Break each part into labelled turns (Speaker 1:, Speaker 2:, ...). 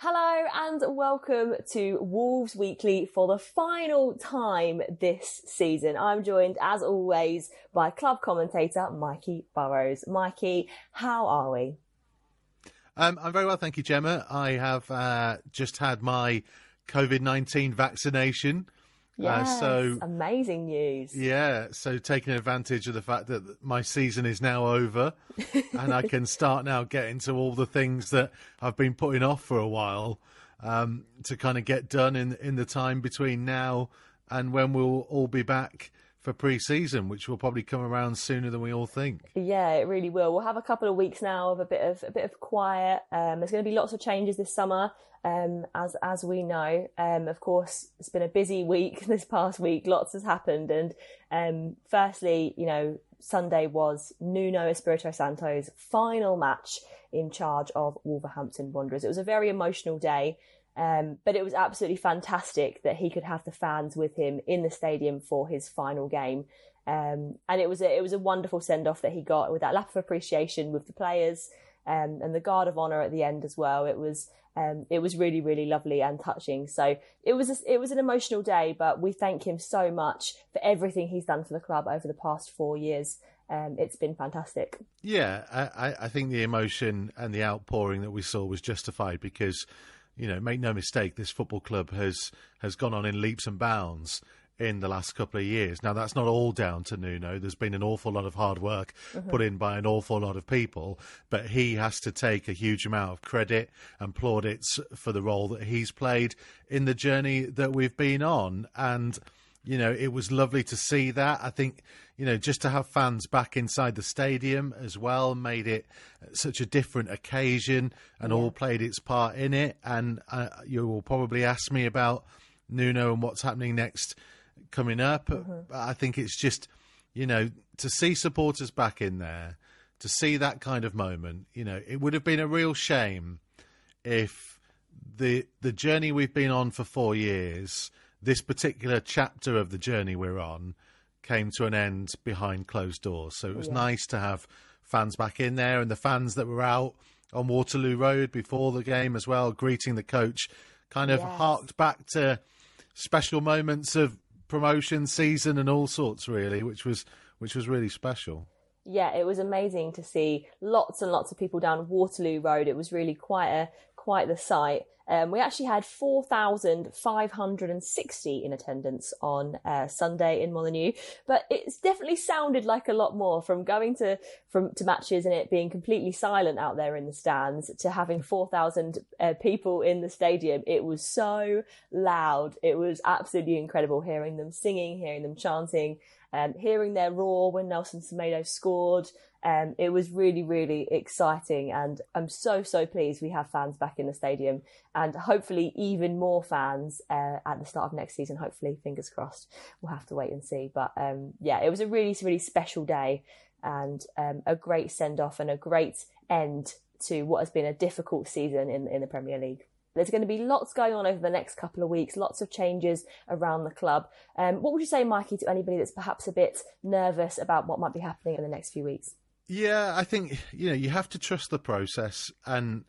Speaker 1: Hello and welcome to Wolves Weekly for the final time this season. I'm joined as always by club commentator Mikey Burrows. Mikey, how are we?
Speaker 2: Um, I'm very well, thank you, Gemma. I have uh, just had my COVID 19 vaccination.
Speaker 1: Yes, uh, so amazing news.
Speaker 2: Yeah, so taking advantage of the fact that my season is now over and I can start now getting to all the things that I've been putting off for a while um, to kind of get done in in the time between now and when we'll all be back for pre-season, which will probably come around sooner than we all think.
Speaker 1: Yeah, it really will. We'll have a couple of weeks now of a bit of a bit of quiet. Um, there's going to be lots of changes this summer, um, as as we know. Um, of course, it's been a busy week this past week. Lots has happened, and um, firstly, you know, Sunday was Nuno Espirito Santo's final match in charge of Wolverhampton Wanderers. It was a very emotional day. Um, but it was absolutely fantastic that he could have the fans with him in the stadium for his final game. Um, and it was a, it was a wonderful send off that he got with that lap of appreciation with the players um, and the guard of honor at the end as well. It was um, it was really really lovely and touching. So it was a, it was an emotional day, but we thank him so much for everything he's done for the club over the past four years. Um, it's been fantastic.
Speaker 2: Yeah, I, I think the emotion and the outpouring that we saw was justified because you know, make no mistake, this football club has has gone on in leaps and bounds in the last couple of years. Now, that's not all down to Nuno. There's been an awful lot of hard work mm-hmm. put in by an awful lot of people, but he has to take a huge amount of credit and plaudits for the role that he's played in the journey that we've been on. And you know, it was lovely to see that. I think, you know, just to have fans back inside the stadium as well made it such a different occasion and all played its part in it. And uh, you will probably ask me about Nuno and what's happening next coming up. Mm-hmm. I think it's just, you know, to see supporters back in there, to see that kind of moment, you know, it would have been a real shame if the the journey we've been on for four years this particular chapter of the journey we're on came to an end behind closed doors. So it was oh, yeah. nice to have fans back in there and the fans that were out on Waterloo Road before the game as well, greeting the coach, kind of yes. harked back to special moments of promotion season and all sorts really, which was which was really special.
Speaker 1: Yeah, it was amazing to see lots and lots of people down Waterloo Road. It was really quite a quite the sight. Um, we actually had 4,560 in attendance on uh, Sunday in Molineux, but it's definitely sounded like a lot more from going to from to matches and it being completely silent out there in the stands to having 4,000 uh, people in the stadium. It was so loud. It was absolutely incredible hearing them singing, hearing them chanting, um, hearing their roar when Nelson Semedo scored. Um, it was really, really exciting, and I'm so, so pleased we have fans back in the stadium, and hopefully even more fans uh, at the start of next season. Hopefully, fingers crossed. We'll have to wait and see. But um, yeah, it was a really, really special day, and um, a great send off and a great end to what has been a difficult season in in the Premier League. There's going to be lots going on over the next couple of weeks, lots of changes around the club. Um, what would you say, Mikey, to anybody that's perhaps a bit nervous about what might be happening in the next few weeks?
Speaker 2: Yeah, I think you know you have to trust the process, and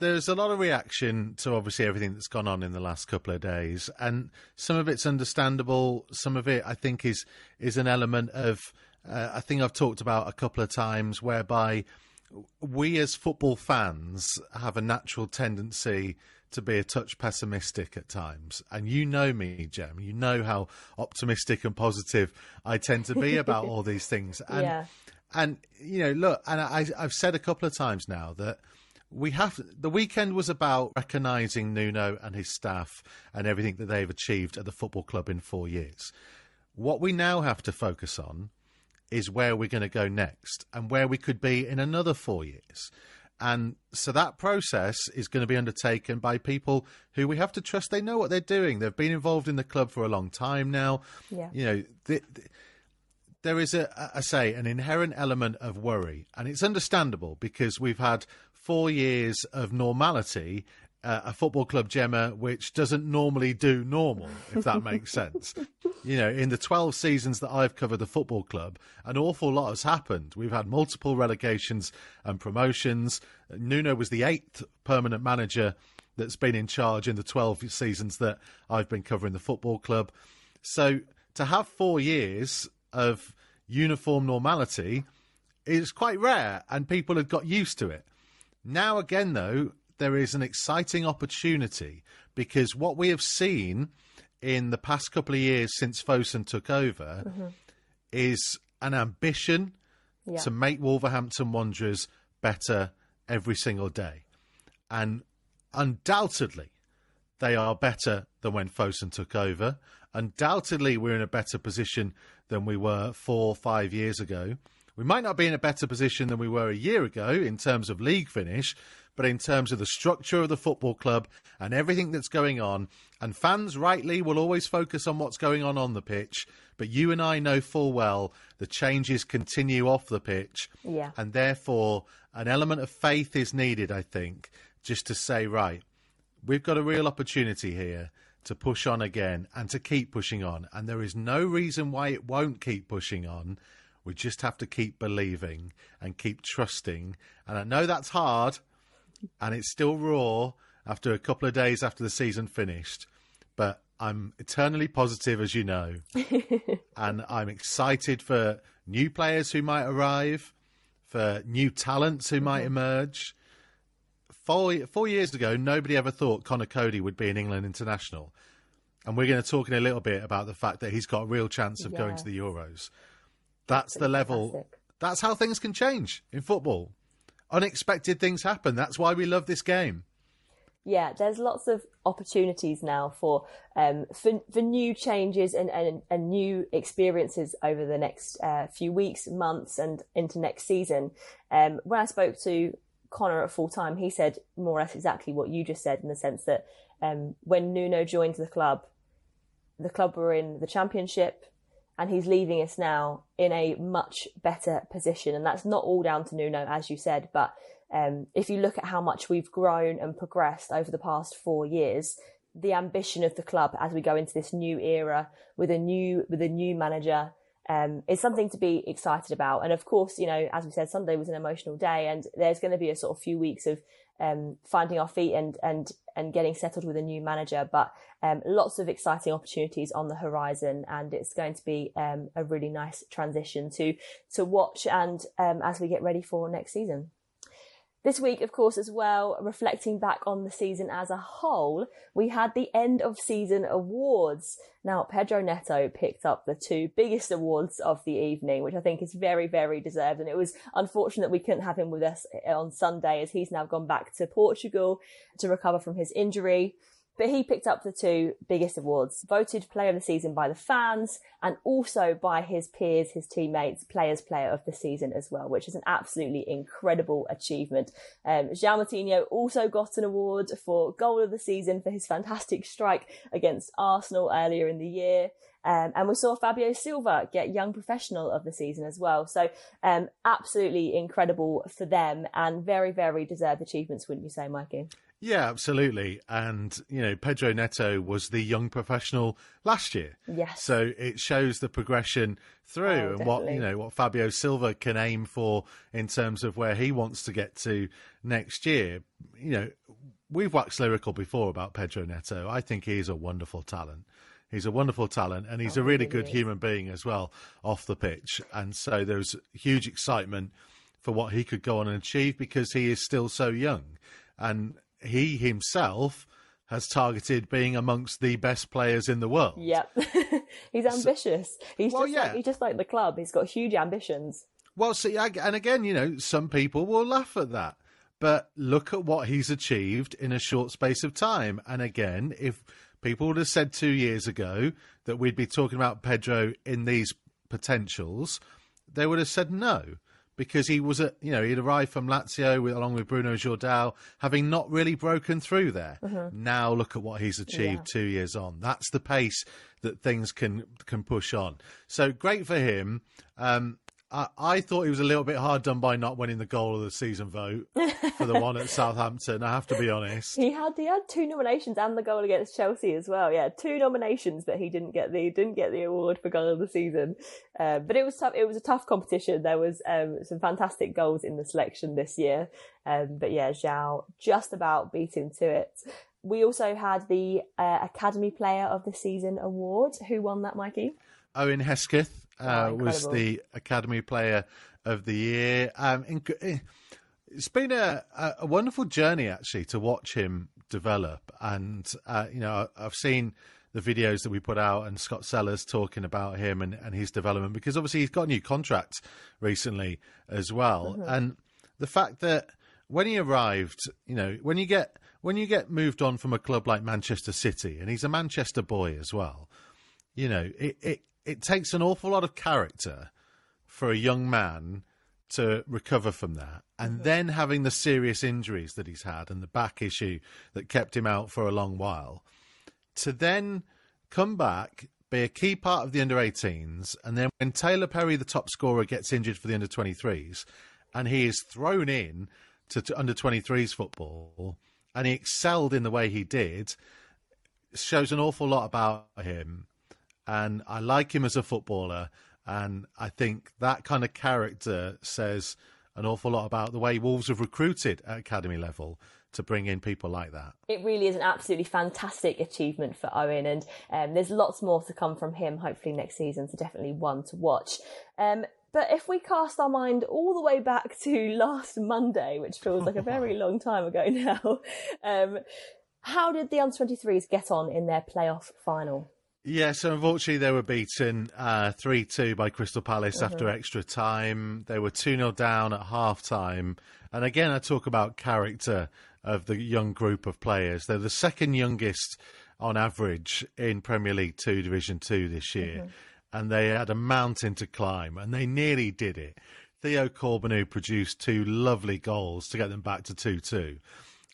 Speaker 2: there's a lot of reaction to obviously everything that's gone on in the last couple of days, and some of it's understandable. Some of it, I think, is is an element of uh, I think I've talked about a couple of times whereby we as football fans have a natural tendency to be a touch pessimistic at times. And you know me, Jem. You know how optimistic and positive I tend to be about all these things. And yeah and you know, look, and I, I've said a couple of times now that we have the weekend was about recognizing Nuno and his staff and everything that they've achieved at the football club in four years. What we now have to focus on is where we're going to go next and where we could be in another four years. And so that process is going to be undertaken by people who we have to trust they know what they're doing. They've been involved in the club for a long time now.
Speaker 1: Yeah.
Speaker 2: You know, the, the, there is a, I say, an inherent element of worry, and it's understandable because we've had four years of normality uh, a football club, Gemma, which doesn't normally do normal, if that makes sense. You know, in the 12 seasons that I've covered the football club, an awful lot has happened. We've had multiple relegations and promotions. Nuno was the eighth permanent manager that's been in charge in the 12 seasons that I've been covering the football club. So to have four years of uniform normality is quite rare, and people have got used to it. Now, again, though, there is an exciting opportunity because what we have seen in the past couple of years since Fosun took over mm-hmm. is an ambition yeah. to make Wolverhampton Wanderers better every single day. And undoubtedly, they are better than when Fosun took over. Undoubtedly, we're in a better position than we were four or five years ago. We might not be in a better position than we were a year ago in terms of league finish, but in terms of the structure of the football club and everything that's going on. And fans, rightly, will always focus on what's going on on the pitch. But you and I know full well the changes continue off the pitch.
Speaker 1: Yeah.
Speaker 2: And therefore, an element of faith is needed, I think, just to say, right, we've got a real opportunity here to push on again and to keep pushing on. And there is no reason why it won't keep pushing on. We just have to keep believing and keep trusting. And I know that's hard and it's still raw after a couple of days after the season finished. But I'm eternally positive, as you know, and I'm excited for new players who might arrive, for new talents who mm-hmm. might emerge. Four, four years ago, nobody ever thought Conor Coady would be an England international. And we're going to talk in a little bit about the fact that he's got a real chance of yeah. going to the Euros. That's, That's the level. That's how things can change in football unexpected things happen. That's why we love this game.
Speaker 1: Yeah, there's lots of opportunities now for um, for, for new changes and, and, and new experiences over the next uh, few weeks, months, and into next season. Um, when I spoke to Connor at full time, he said more or less exactly what you just said in the sense that um, when Nuno joined the club, the club were in the championship and he's leaving us now in a much better position. And that's not all down to Nuno, as you said, but um, if you look at how much we've grown and progressed over the past four years, the ambition of the club as we go into this new era with a new with a new manager um, is something to be excited about. And of course, you know, as we said, Sunday was an emotional day, and there's going to be a sort of few weeks of um, finding our feet and and and getting settled with a new manager. But um, lots of exciting opportunities on the horizon, and it's going to be um, a really nice transition to to watch and um, as we get ready for next season. This week, of course, as well, reflecting back on the season as a whole, we had the end of season awards. Now, Pedro Neto picked up the two biggest awards of the evening, which I think is very, very deserved. And it was unfortunate we couldn't have him with us on Sunday as he's now gone back to Portugal to recover from his injury. But he picked up the two biggest awards, voted player of the season by the fans and also by his peers, his teammates, players player of the season as well, which is an absolutely incredible achievement. Um, João Moutinho also got an award for goal of the season for his fantastic strike against Arsenal earlier in the year. Um, and we saw Fabio Silva get young professional of the season as well. So, um, absolutely incredible for them and very, very deserved achievements, wouldn't you say, Mikey?
Speaker 2: Yeah, absolutely. And, you know, Pedro Neto was the young professional last year.
Speaker 1: Yes.
Speaker 2: So it shows the progression through oh, and what, you know, what Fabio Silva can aim for in terms of where he wants to get to next year. You know, we've waxed lyrical before about Pedro Neto. I think he's a wonderful talent. He's a wonderful talent and he's oh, a really good human being as well off the pitch. And so there's huge excitement for what he could go on and achieve because he is still so young. And he himself has targeted being amongst the best players in the world.
Speaker 1: Yep. he's ambitious. So, he's well, just yeah. like, he's just like the club. He's got huge ambitions.
Speaker 2: Well, see, and again, you know, some people will laugh at that. But look at what he's achieved in a short space of time. And again, if people would have said two years ago that we'd be talking about Pedro in these potentials, they would have said no because he was at you know he'd arrived from Lazio with, along with Bruno Jordão, having not really broken through there. Mm-hmm. Now look at what he's achieved yeah. two years on. That's the pace that things can can push on. So great for him. Um, I, I, thought he was a little bit hard done by not winning the goal of the season vote for the one at Southampton. I have to be honest.
Speaker 1: He had he had two nominations and the goal against Chelsea as well. Yeah, two nominations, but he didn't get the didn't get the award for goal of the season. Uh, but it was tough. It was a tough competition. There was um, some fantastic goals in the selection this year. Um, but yeah, João just about beat him to it. We also had the uh, Academy Player of the Season award. Who won that, Mikey?
Speaker 2: Owen Hesketh uh, oh, was the Academy Player of the Year. Um, eh, it's been a, a wonderful journey actually to watch him develop, and uh, you know I've seen the videos that we put out and Scott Sellars talking about him and, and his development because obviously he's got a new contract recently as well, mm-hmm. and the fact that when he arrived, you know, when you get when you get moved on from a club like Manchester City, and he's a Manchester boy as well, you know, it, it it takes an awful lot of character for a young man to recover from that. And mm-hmm. then having the serious injuries that he's had and the back issue that kept him out for a long while, to then come back, be a key part of the under 18s, and then when Taylor Perry, the top scorer, gets injured for the under 23s, and he is thrown in to, to under 23s football, and he excelled in the way he did, shows an awful lot about him and I like him as a footballer. And I think that kind of character says an awful lot about the way Wolves have recruited at academy level to bring in people like that.
Speaker 1: It really is an absolutely fantastic achievement for Owen, and um, there's lots more to come from him hopefully next season, so definitely one to watch. Um, but if we cast our mind all the way back to last Monday, which feels like a very long time ago now, um, how did the under 23s get on in their playoff final?
Speaker 2: Yeah, so unfortunately they were beaten uh, 3 2 by Crystal Palace mm-hmm. after extra time. They were 2 0 down at half time. And again, I talk about character of the young group of players. They're the second youngest on average in Premier League 2, Division 2 this year. Mm-hmm. And they had a mountain to climb, and they nearly did it. Theo Corbeanu produced two lovely goals to get them back to 2 2.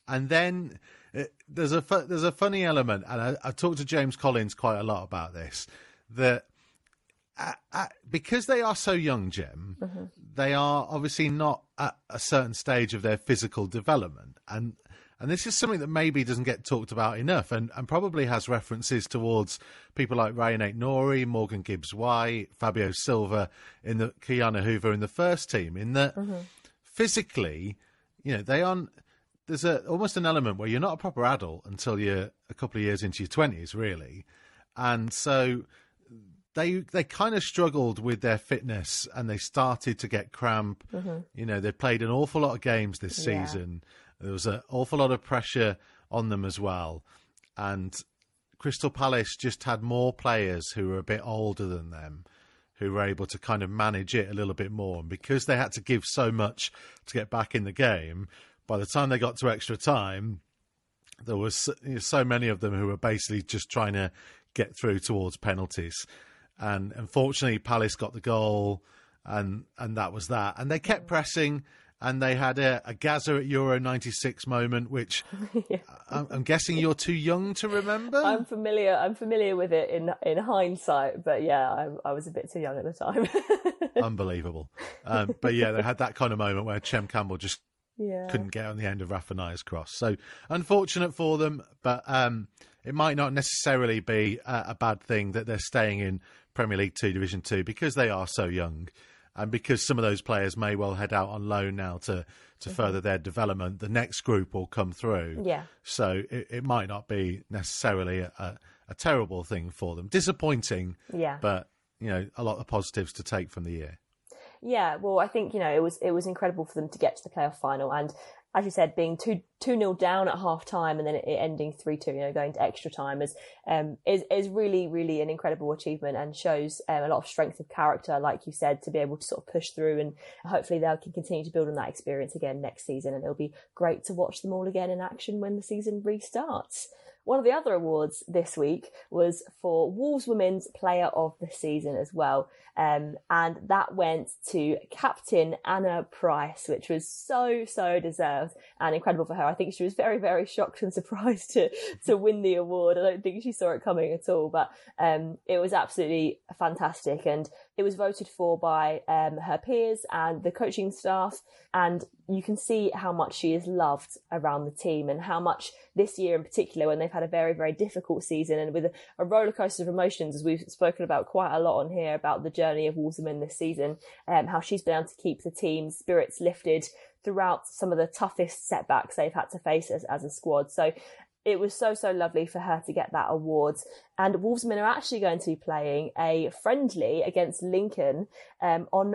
Speaker 2: And then it, there's a fu- there's a funny element, and I, I talked to James Collins quite a lot about this. That because they are so young, Jim, mm-hmm. they are obviously not at a certain stage of their physical development, and and this is something that maybe doesn't get talked about enough, and, and probably has references towards people like Rayan Aït-Nouri, Morgan Gibbs White, Fabio Silva, in the Ki-Jana Hoever in the first team. In that mm-hmm. physically, you know, they aren't there's a almost an element where you're not a proper adult until you're a couple of years into your twenties, really, and so they they kind of struggled with their fitness and they started to get cramp. Mm-hmm. You know, they played an awful lot of games this yeah. season. There was an awful lot of pressure on them as well, and Crystal Palace just had more players who were a bit older than them who were able to kind of manage it a little bit more. And because they had to give so much to get back in the game, by the time they got to extra time, there was so, you know, so many of them who were basically just trying to get through towards penalties. And unfortunately, Palace got the goal, and and that was that. And they kept pressing, and they had a, a Gazza at Euro '96 moment, which yeah. I'm, I'm, guessing you're too young to remember.
Speaker 1: I'm familiar. I'm familiar with it in in hindsight, but yeah, I, I was a bit too young at the time.
Speaker 2: Unbelievable. Um, but yeah, they had that kind of moment where Chem Campbell just yeah. couldn't get on the end of Rafa Najer's cross. So unfortunate for them, but um, it might not necessarily be a, a, bad thing that they're staying in Premier League Two, Division Two, because they are so young, and because some of those players may well head out on loan now to to mm-hmm. further their development. The next group will come through.
Speaker 1: Yeah.
Speaker 2: So it, it might not be necessarily a, a, a terrible thing for them. Disappointing.
Speaker 1: Yeah.
Speaker 2: But you know, a lot of positives to take from the year.
Speaker 1: Yeah, well, I think you know it was it was incredible for them to get to the playoff final, and as you said, being two two nil down at half time and then it, ending three two, you know, going to extra time is um is is really really an incredible achievement and shows um, a lot of strength of character, like you said, to be able to sort of push through and hopefully they can continue to build on that experience again next season, and it'll be great to watch them all again in action when the season restarts. One of the other awards this week was for Wolves Women's Player of the Season as well. Um, and that went to Captain Anna Price, which was so, so deserved and incredible for her. I think she was very, very shocked and surprised to, to win the award. I don't think she saw it coming at all, but um, it was absolutely fantastic. And it was voted for by um, her peers and the coaching staff. And you can see how much she is loved around the team and how much this year in particular, when they've had a very, very difficult season and with a, a roller coaster of emotions, as we've spoken about quite a lot on here about the journey of Wolverhampton this season, um, how she's been able to keep the team's spirits lifted throughout some of the toughest setbacks they've had to face as, as a squad. So it was so so lovely for her to get that award. And Wolvesmen are actually going to be playing a friendly against Lincoln um, on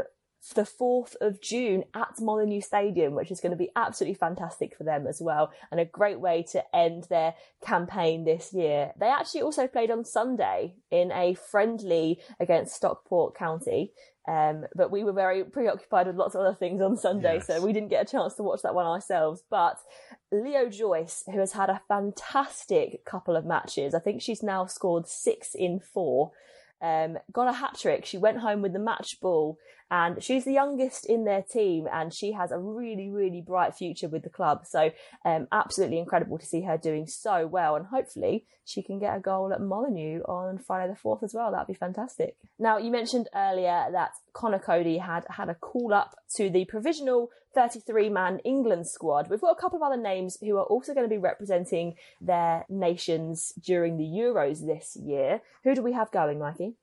Speaker 1: the 4th of June at Molineux Stadium, which is going to be absolutely fantastic for them as well, and a great way to end their campaign this year. They actually also played on Sunday in a friendly against Stockport County. Um, but we were very preoccupied with lots of other things on Sunday, yes. so we didn't get a chance to watch that one ourselves. But Leo Joyce, who has had a fantastic couple of matches, I think she's now scored six in four, um, got a hat trick. She went home with the match ball and she's the youngest in their team and she has a really really bright future with the club so um, absolutely incredible to see her doing so well and hopefully she can get a goal at Molineux on Friday the 4th as well that'd be fantastic now you mentioned earlier that Conor Coady had had a call up to the provisional 33 man England squad. We've got a couple of other names who are also going to be representing their nations during the Euros this year. Who do we have going, Mikey?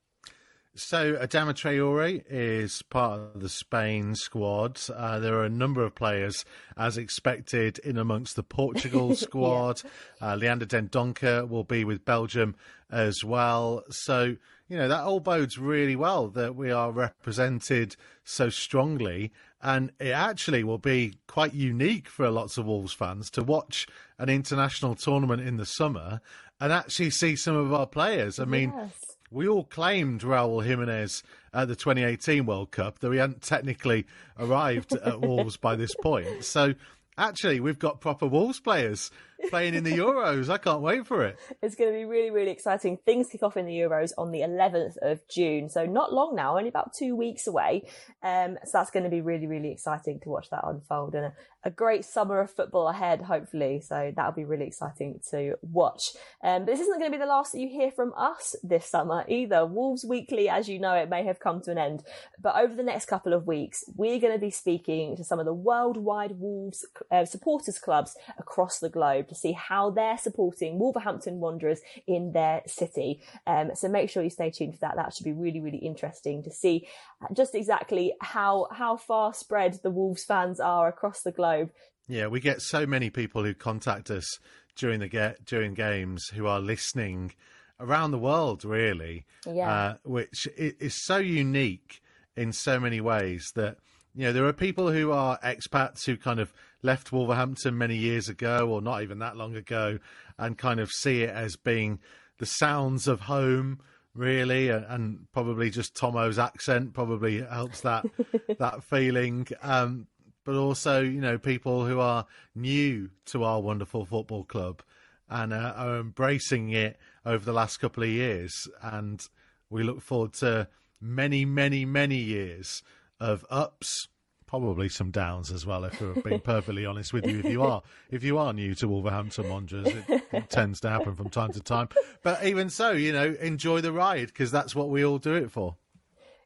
Speaker 2: So Adama Traore is part of the Spain squad. Uh, there are a number of players, as expected, in amongst the Portugal squad. yeah. uh, Leander Dendoncker will be with Belgium as well. So, you know, that all bodes really well that we are represented so strongly. And it actually will be quite unique for lots of Wolves fans to watch an international tournament in the summer and actually see some of our players. I mean, yes we all claimed Raul Jimenez at the 2018 World Cup, though he hadn't technically arrived at Wolves by this point. So actually, we've got proper Wolves players playing in the Euros. I can't wait for it.
Speaker 1: It's going to be really, really exciting. Things kick off in the Euros on the 11th of June. So not long now, only about two weeks away. Um, so that's going to be really, really exciting to watch that unfold and a, a great summer of football ahead, hopefully. So that'll be really exciting to watch. Um, but this isn't going to be the last that you hear from us this summer either. Wolves Weekly, as you know, it may have come to an end. But over the next couple of weeks, we're going to be speaking to some of the worldwide Wolves uh, supporters clubs across the globe to see how they're supporting Wolverhampton Wanderers in their city. Um, so make sure you stay tuned for that. That should be really, really interesting to see just exactly how how far spread the Wolves fans are across the globe.
Speaker 2: Yeah, we get so many people who contact us during the get during games who are listening around the world, really. Yeah, uh, which is so unique in so many ways that you know there are people who are expats who kind of left Wolverhampton many years ago, or not even that long ago, and kind of see it as being the sounds of home, really, and, and probably just Tomo's accent probably helps that that feeling. Um, but also, you know, people who are new to our wonderful football club and uh, are embracing it over the last couple of years, and we look forward to many, many, many years of ups probably some downs as well. If we're being perfectly honest with you, if you are if you are new to Wolverhampton Wanderers, it, tends to happen from time to time. But even so, you know, enjoy the ride because that's what we all do it for.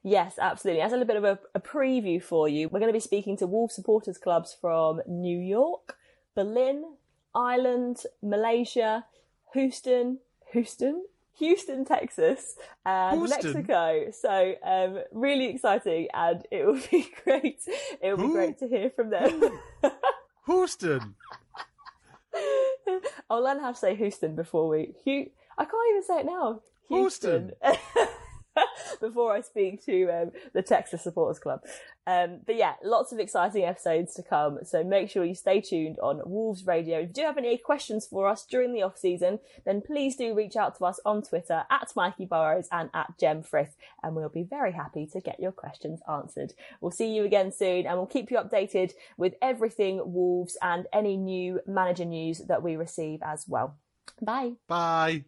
Speaker 1: Yes, absolutely. As a little bit of a, a preview for you, we're going to be speaking to Wolves supporters clubs from New York, Berlin, Ireland, Malaysia, Houston, Houston, Houston, Texas, and Houston. Mexico. So um, really exciting, and it will be great. It will be great to hear from them.
Speaker 2: Houston.
Speaker 1: I'll learn how to say Houston before we. I can't even say it now. Houston. Houston. before I speak to um, the Texas Supporters Club. Um, but yeah, lots of exciting episodes to come. So make sure you stay tuned on Wolves Radio. If you do have any questions for us during the off season, then please do reach out to us on Twitter at Mikey Burrows and at Jem Frith, and we'll be very happy to get your questions answered. We'll see you again soon, and we'll keep you updated with everything Wolves and any new manager news that we receive as well. Bye.
Speaker 2: Bye.